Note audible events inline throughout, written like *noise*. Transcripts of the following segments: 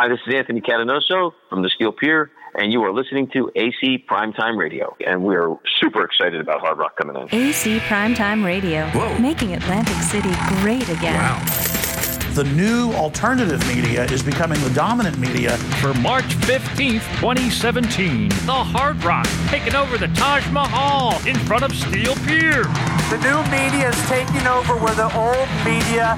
Hi, this is Anthony Catanoso from the Steel Pier, and you are listening to AC Primetime Radio. And we are super excited about Hard Rock coming in. AC Primetime Radio, Whoa. making Atlantic City great again. Wow. The new alternative media is becoming the dominant media. for March 15th, 2017. The Hard Rock taking over the Taj Mahal in front of Steel Pier. The new media is taking over where the old media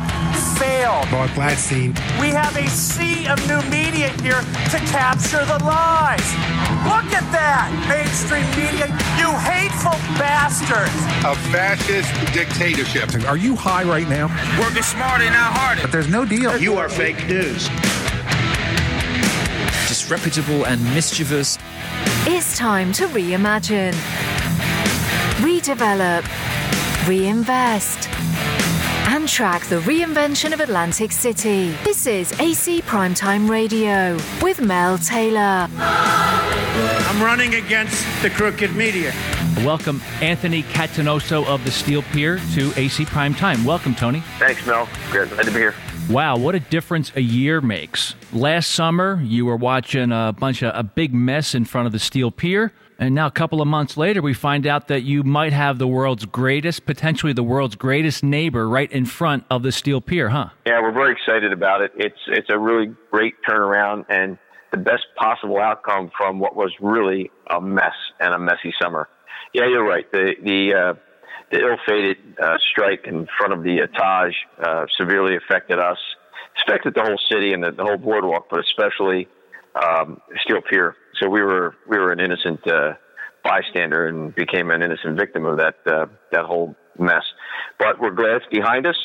failed. Mark Gladstein. We have a sea of new media here to capture the lies. Look at that, mainstream media, you hateful bastards. A fascist dictatorship. Are you high right now? Working smarter, not harder. But there's no deal. You are fake news. disreputable and mischievous. It's time to reimagine, redevelop, reinvest, and track the reinvention of Atlantic City. This is AC Primetime Radio with Mel Taylor. I'm running against the crooked media. Welcome Anthony Catanoso of the Steel Pier to AC Prime Time. Welcome, Tony. Thanks, Mel. Glad glad to be here. Wow, what a difference a year makes. Last summer, you were watching a bunch of a big mess in front of the Steel Pier, and now a couple of months later, we find out that you might have the world's greatest, potentially the world's greatest neighbor right in front of the Steel Pier, huh? Yeah, we're very excited about it. It's it's a really great turnaround and the best possible outcome from what was really a mess and a messy summer. Yeah, you're right. The the uh, the ill-fated uh, strike in front of the Taj uh, severely affected us. Affected the whole city and the, the whole boardwalk, but especially um, Steel Pier. So we were we were an innocent uh, bystander and became an innocent victim of that uh, that whole mess. But we're glad it's behind us.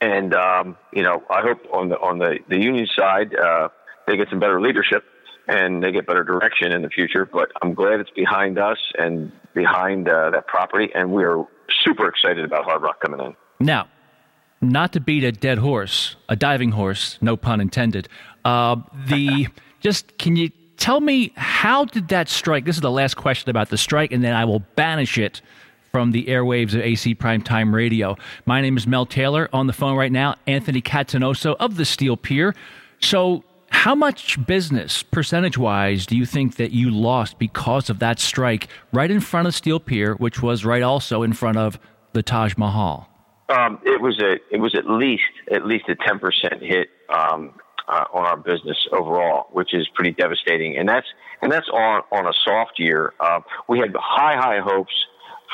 And um, you know, I hope on the on the, the union side uh, they get some better leadership and they get better direction in the future. But I'm glad it's behind us and behind uh, that property, and we are super excited about Hard Rock coming in. Now, not to beat a dead horse, a diving horse, no pun intended. Uh, the *laughs* just can you tell me how did that strike? This is the last question about the strike, and then I will banish it from the airwaves of AC Primetime Radio. My name is Mel Taylor. On the phone right now, Anthony Catanoso of the Steel Pier. So, how much business, percentage wise, do you think that you lost because of that strike right in front of Steel Pier, which was right also in front of the Taj Mahal? Um, it was a it was at least at least a ten percent hit um, uh, on our business overall, which is pretty devastating. And that's and that's on on a soft year. Uh, we had high high hopes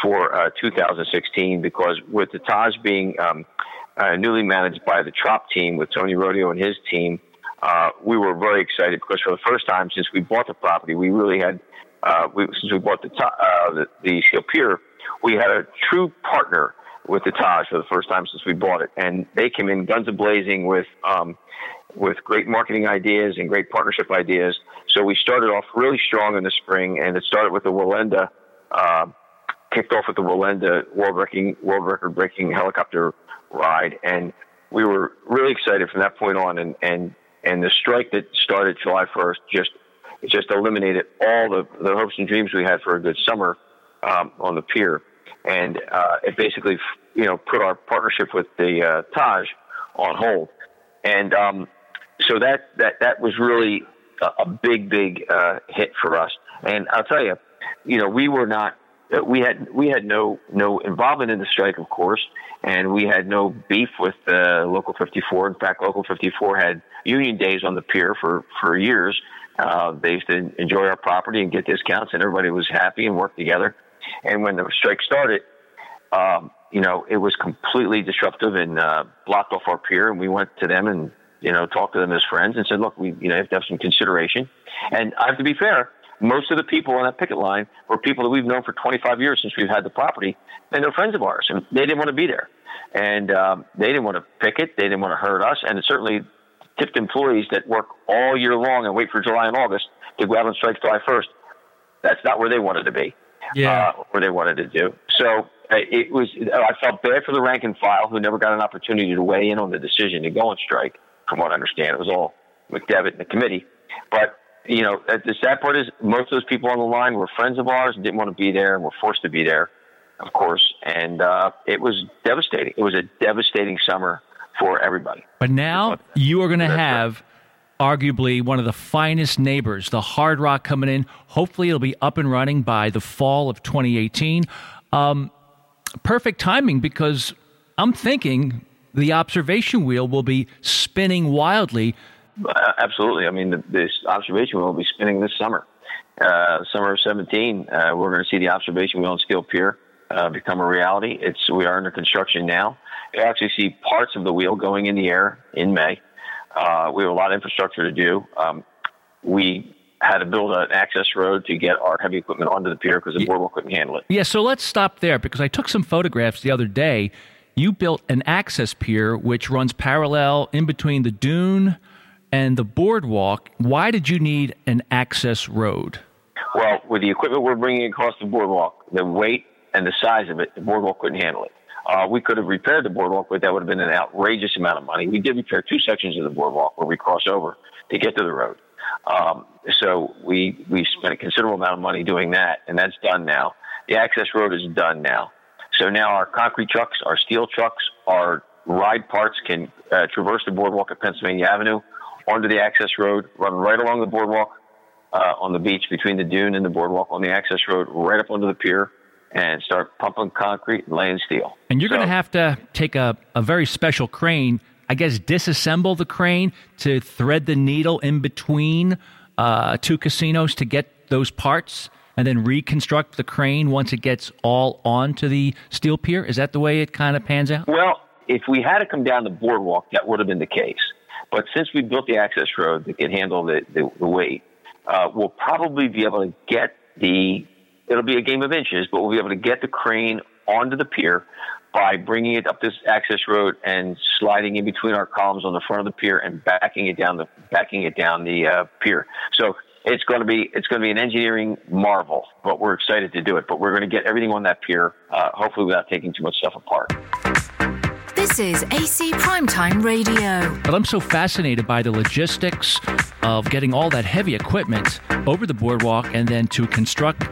for uh, 2016 because with the Taj being um, uh, newly managed by the Trop team with Tony Rodio and his team, uh, we were very excited because for the first time since we bought the property, we really had uh, we, since we bought the, uh, the the Steel Pier, we had a true partner with the Taj for the first time since we bought it, and they came in guns a blazing with um, with great marketing ideas and great partnership ideas. So we started off really strong in the spring, and it started with the Wallenda, uh, kicked off with the Wallenda world record world record breaking helicopter ride, and we were really excited from that point on. And and and the strike that started July 1st just it just eliminated all the the hopes and dreams we had for a good summer um, on the pier and uh, it basically, you know, put our partnership with the uh, Taj on hold. And um, so that that that was really a, a big, big uh, hit for us. And I'll tell you, you know, we were not. Uh, We had we had no no involvement in the strike, of course, and we had no beef with uh, Local 54. In fact, Local 54 had union days on the pier for for years. Uh, they used to enjoy our property and get discounts, and everybody was happy and worked together. And when the strike started, um, you know, it was completely disruptive and uh, blocked off our pier. And we went to them and, you know, talked to them as friends and said, look, we, you know, have to have some consideration. And I have to be fair. Most of the people on that picket line were people that we've known for 25 years since we've had the property, and they're friends of ours, and they didn't want to be there, and um, they didn't want to picket, they didn't want to hurt us, and it certainly tipped employees that work all year long and wait for July and August to go out on strike July 1st. That's not where they wanted to be Yeah. uh, where they wanted to do. So uh, it was. I felt bad for the rank and file who never got an opportunity to weigh in on the decision to go on strike. From what I understand, it was all McDevitt and the committee. But you know, uh, the sad part is most of those people on the line were friends of ours and didn't want to be there and were forced to be there, of course. And uh, it was devastating. It was a devastating summer for everybody. But now you are going to That's right. have arguably one of the finest neighbors, the Hard Rock coming in. Hopefully, it'll be up and running by the fall of 2018. Um, perfect timing because I'm thinking the observation wheel will be spinning wildly. Uh, absolutely. I mean, the, this observation wheel will be spinning this summer. Uh, summer of 17, uh, we're going to see the observation wheel on Steel Pier uh, become a reality. It's we are under construction now. You actually see parts of the wheel going in the air in May. Uh, we have a lot of infrastructure to do. Um, we had to build an access road to get our heavy equipment onto the pier because the boardwalk couldn't handle it. Yeah, so let's stop there because I took some photographs the other day. You built an access pier which runs parallel in between the dune and the boardwalk. Why did you need an access road? Well, with the equipment we're bringing across the boardwalk, the weight and the size of it, the boardwalk couldn't handle it. Uh, we could have repaired the boardwalk, but that would have been an outrageous amount of money. We did repair two sections of the boardwalk where we cross over to get to the road. Um, so we we spent a considerable amount of money doing that, and that's done now. The access road is done now. So now our concrete trucks, our steel trucks, our ride parts can uh, traverse the boardwalk at Pennsylvania Avenue onto the access road, run right along the boardwalk uh, on the beach between the dune and the boardwalk on the access road, right up onto the pier, and start pumping concrete and laying steel. And you're So- going to have to take a, a very special crane, I guess, disassemble the crane to thread the needle in between uh, two casinos to get those parts and then reconstruct the crane once it gets all onto the steel pier. Is that the way it kind of pans out? Well, if we had to come down the boardwalk, that would have been the case. But since we built the access road that can handle the, the, the weight, uh, we'll probably be able to get the, it'll be a game of inches, but we'll be able to get the crane onto the pier by bringing it up this access road and sliding in between our columns on the front of the pier and backing it down the, backing it down the uh, pier. So it's going to be, it's going to be an engineering marvel, but we're excited to do it. But we're going to get everything on that pier, uh, hopefully without taking too much stuff apart. This is AC Primetime Radio. But I'm so fascinated by the logistics of getting all that heavy equipment over the boardwalk and then to construct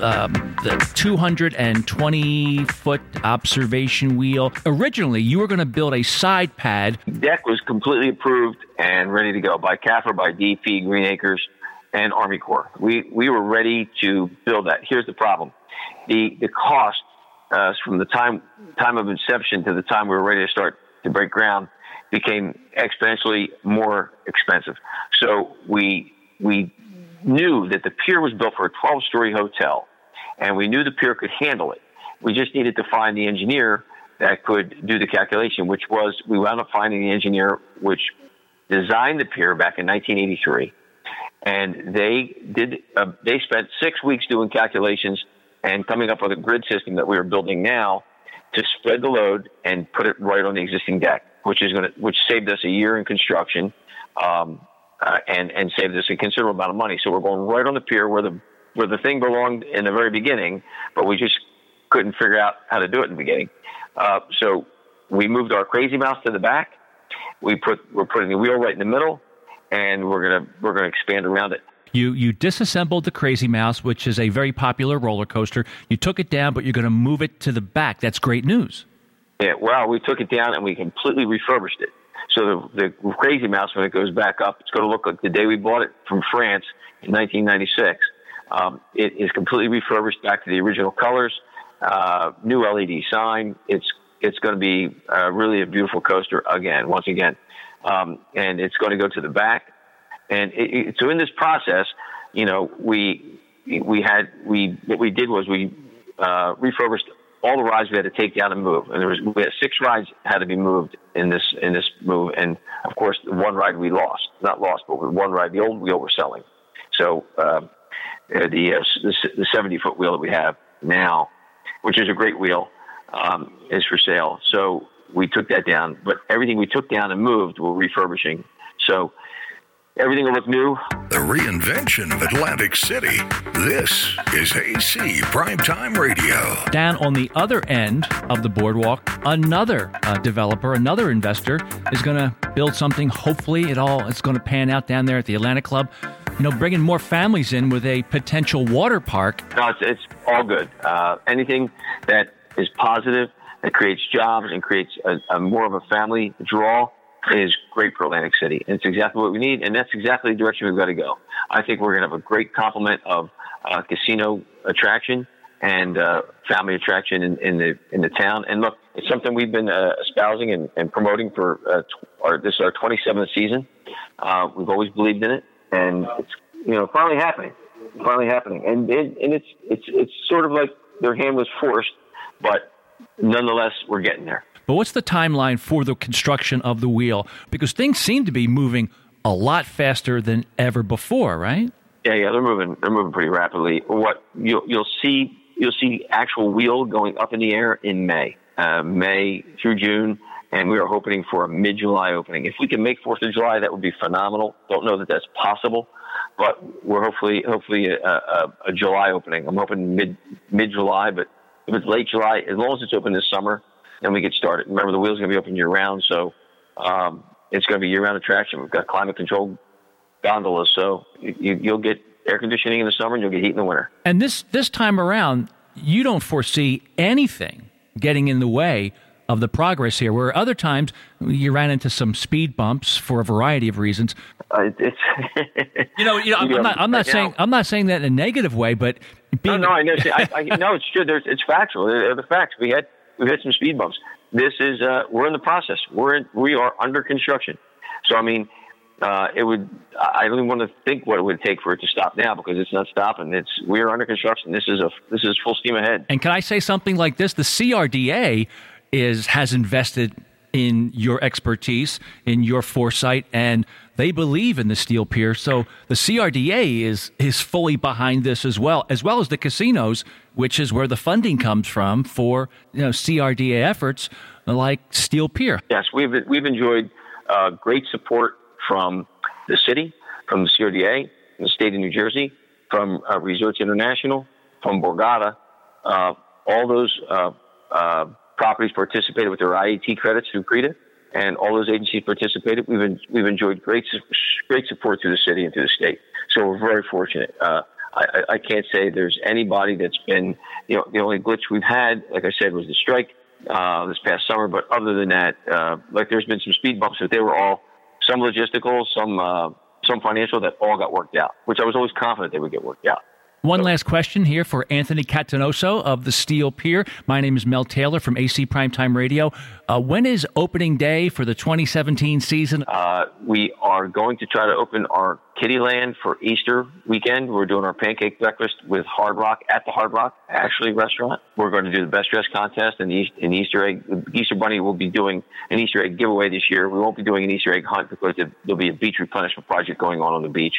um, the 220 foot observation wheel. Originally, you were going to build a side pad. deck was completely approved and ready to go by CAFRA, by DP, Green Acres, and Army Corps. We we were ready to build that. Here's the problem: the the cost uh, from the time time of inception to the time we were ready to start to break ground became exponentially more expensive. So we we knew that the pier was built for a 12 story hotel, and we knew the pier could handle it. We just needed to find the engineer that could do the calculation, which was we wound up finding the engineer which designed the pier back in 1983, and they did. Uh, they spent six weeks doing calculations and coming up with a grid system that we are building now to spread the load and put it right on the existing deck, which is going to which saved us a year in construction. Um, uh, and and saved us a considerable amount of money. So we're going right on the pier where the where the thing belonged in the very beginning, but we just couldn't figure out how to do it in the beginning. Uh, so we moved our crazy mouse to the back. We put we're putting the wheel right in the middle, and we're gonna we're gonna expand around it. You you disassembled the Crazy Mouse, which is a very popular roller coaster. You took it down, but you're going to move it to the back. That's great news. Yeah, well, we took it down and we completely refurbished it. So the, the Crazy Mouse, when it goes back up, it's going to look like the day we bought it from France in 1996. Um, it is completely refurbished back to the original colors, uh, new LED sign. It's it's going to be uh, really a beautiful coaster again, once again, um, and it's going to go to the back. And it, it, so in this process, you know, we we had we what we did was we uh, refurbished all the rides we had to take down and move, and there was we had six rides had to be moved in this in this move, and of course the one ride we lost, not lost, but one ride, the old wheel we're selling. So uh, the, uh, the the seventy foot wheel that we have now, which is a great wheel, um, is for sale. So we took that down, but everything we took down and moved, we're refurbishing. So everything will look new. The reinvention of Atlantic City. This is AC Primetime Radio. Down on the other end of the boardwalk, another uh, developer, another investor is going to build something. Hopefully, it all it's going to pan out down there at the Atlantic Club. You know, bringing more families in with a potential water park. No, it's, it's all good. Uh, anything that is positive, that creates jobs and creates a, a more of a family draw, is great for Atlantic City. And it's exactly what we need, and that's exactly the direction we've got to go. I think we're going to have a great complement of uh, casino attraction and uh, family attraction in, in, the in the town. And look, it's something we've been uh, espousing and, and, promoting for uh, our, this is our 27th season. Uh, we've always believed in it, and it's you know finally happening, finally happening. And it, and it's it's it's sort of like their hand was forced, but nonetheless, we're getting there. But what's the timeline for the construction of the wheel? Because things seem to be moving a lot faster than ever before, right? Yeah, yeah, they're moving. They're moving pretty rapidly. What you'll you'll see you'll see actual wheel going up in the air in May, uh, May through June, and we are hoping for a mid July opening. If we can make Fourth of July, that would be phenomenal. Don't know that that's possible, but we're hopefully hopefully a, a, a July opening. I'm hoping mid mid July, but if it's late July, as long as it's open this summer, then we get started. Remember, the wheel's going to be open year round, so um, it's going to be year round attraction. We've got climate control gondolas, so you, you'll get air conditioning in the summer and you'll get heat in the winter. And this this time around, you don't foresee anything getting in the way of the progress here. Where other times you ran into some speed bumps for a variety of reasons. Uh, it's *laughs* you know, you know, I'm, I'm not, I'm not saying I'm not saying that in a negative way, but being no, no, I know. I, I, no, it's true. There's, it's factual. They're the facts. We had had some speed bumps. This is uh, we're in the process. We're in, we are under construction. So I mean, uh, it would. I don't even want to think what it would take for it to stop now because it's not stopping. It's we are under construction. This is a this is full steam ahead. And can I say something like this? The CRDA is has invested in your expertise, in your foresight, and they believe in the steel pier. So the CRDA is is fully behind this as well, as well as the casinos, which is where the funding comes from for you know CRDA efforts like Steel Pier. Yes, we've we've enjoyed uh, great support from the city, from the CRDA, the state of New Jersey, from uh, Resorts International, from Borgata. Uh, all those uh, uh properties participated with their IET credits through CRDA, and all those agencies participated. We've been, we've enjoyed great great support through the city and through the state. So we're very fortunate. Uh, I, I can't say there's anybody that's been, you know, the only glitch we've had, like I said, was the strike uh, this past summer. But other than that, uh, like there's been some speed bumps, but they were all some logistical, some uh, some financial that all got worked out, which I was always confident they would get worked out. One last question here for Anthony Catanoso of the Steel Pier. My name is Mel Taylor from AC Primetime Radio. Uh, when is opening day for the 2017 season? Uh, we are going to try to open our Kiddieland for Easter weekend. We're doing our pancake breakfast with Hard Rock at the Hard Rock, actually restaurant. We're going to do the best dress contest and the Easter egg. Easter Bunny will be doing an Easter egg giveaway this year. We won't be doing an Easter egg hunt because there'll be a beach replenishment project going on on the beach.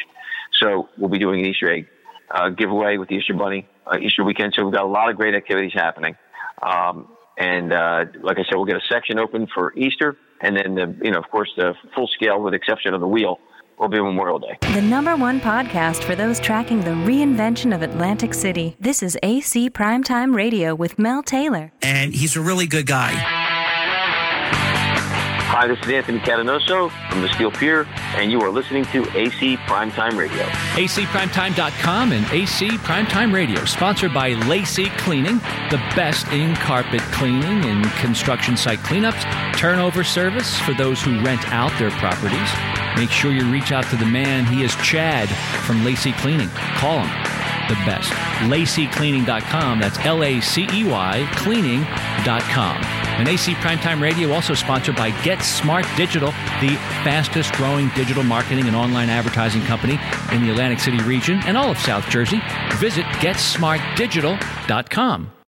So we'll be doing an Easter egg uh, giveaway with the Easter Bunny uh, Easter weekend. So we've got a lot of great activities happening. Um, and uh, like I said, we'll get a section open for Easter, and then the, you know, of course, the full scale, with the exception of the wheel, will be Memorial Day. The number one podcast for those tracking the reinvention of Atlantic City. This is AC Primetime Radio with Mel Taylor, and he's a really good guy. Hi, this is Anthony Catanoso from the Steel Pier, and you are listening to AC Primetime Radio. ACPrimetime.com and AC Primetime Radio, sponsored by Lacey Cleaning, the best in carpet cleaning and construction site cleanups, turnover service for those who rent out their properties. Make sure you reach out to the man. He is Chad from Lacey Cleaning. Call him the best. LaceyCleaning.com. That's L A C E Y cleaning.com. And AC Primetime Radio also sponsored by Get Smart Digital, the fastest growing digital marketing and online advertising company in the Atlantic City region and all of South Jersey. Visit GetSmartDigital.com.